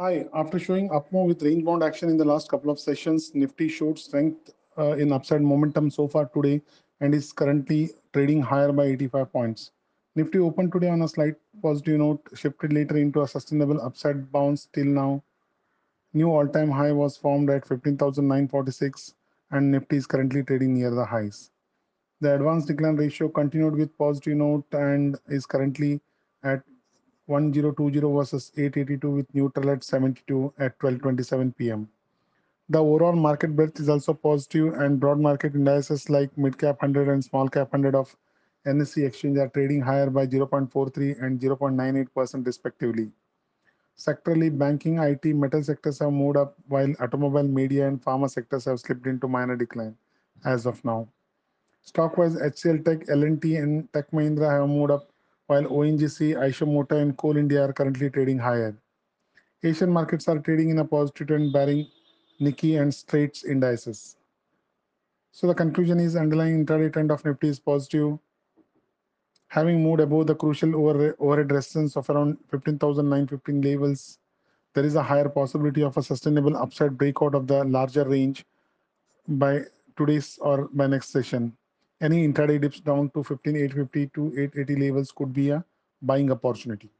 Hi, after showing up more with range bound action in the last couple of sessions, Nifty showed strength uh, in upside momentum so far today and is currently trading higher by 85 points. Nifty opened today on a slight positive note, shifted later into a sustainable upside bounce till now. New all-time high was formed at 15,946 and Nifty is currently trading near the highs. The advanced decline ratio continued with positive note and is currently at 1020 versus 882 with neutral at 72 at 1227 pm. The overall market breadth is also positive and broad market indices like mid cap 100 and small cap 100 of NSE exchange are trading higher by 0.43 and 0.98% respectively. Sectorally, banking, IT, metal sectors have moved up while automobile, media and pharma sectors have slipped into minor decline as of now. Stockwise, HCL Tech, L&T and Tech Mahindra have moved up while ONGC, Eicher and Coal India are currently trading higher. Asian markets are trading in a positive trend bearing Nikkei and Straits indices. So the conclusion is underlying intraday trend of Nifty is positive. Having moved above the crucial over, overhead resistance of around 15,915 levels, there is a higher possibility of a sustainable upside breakout of the larger range by today's or by next session. Any intraday dips down to 15,850 to 880 levels could be a buying opportunity.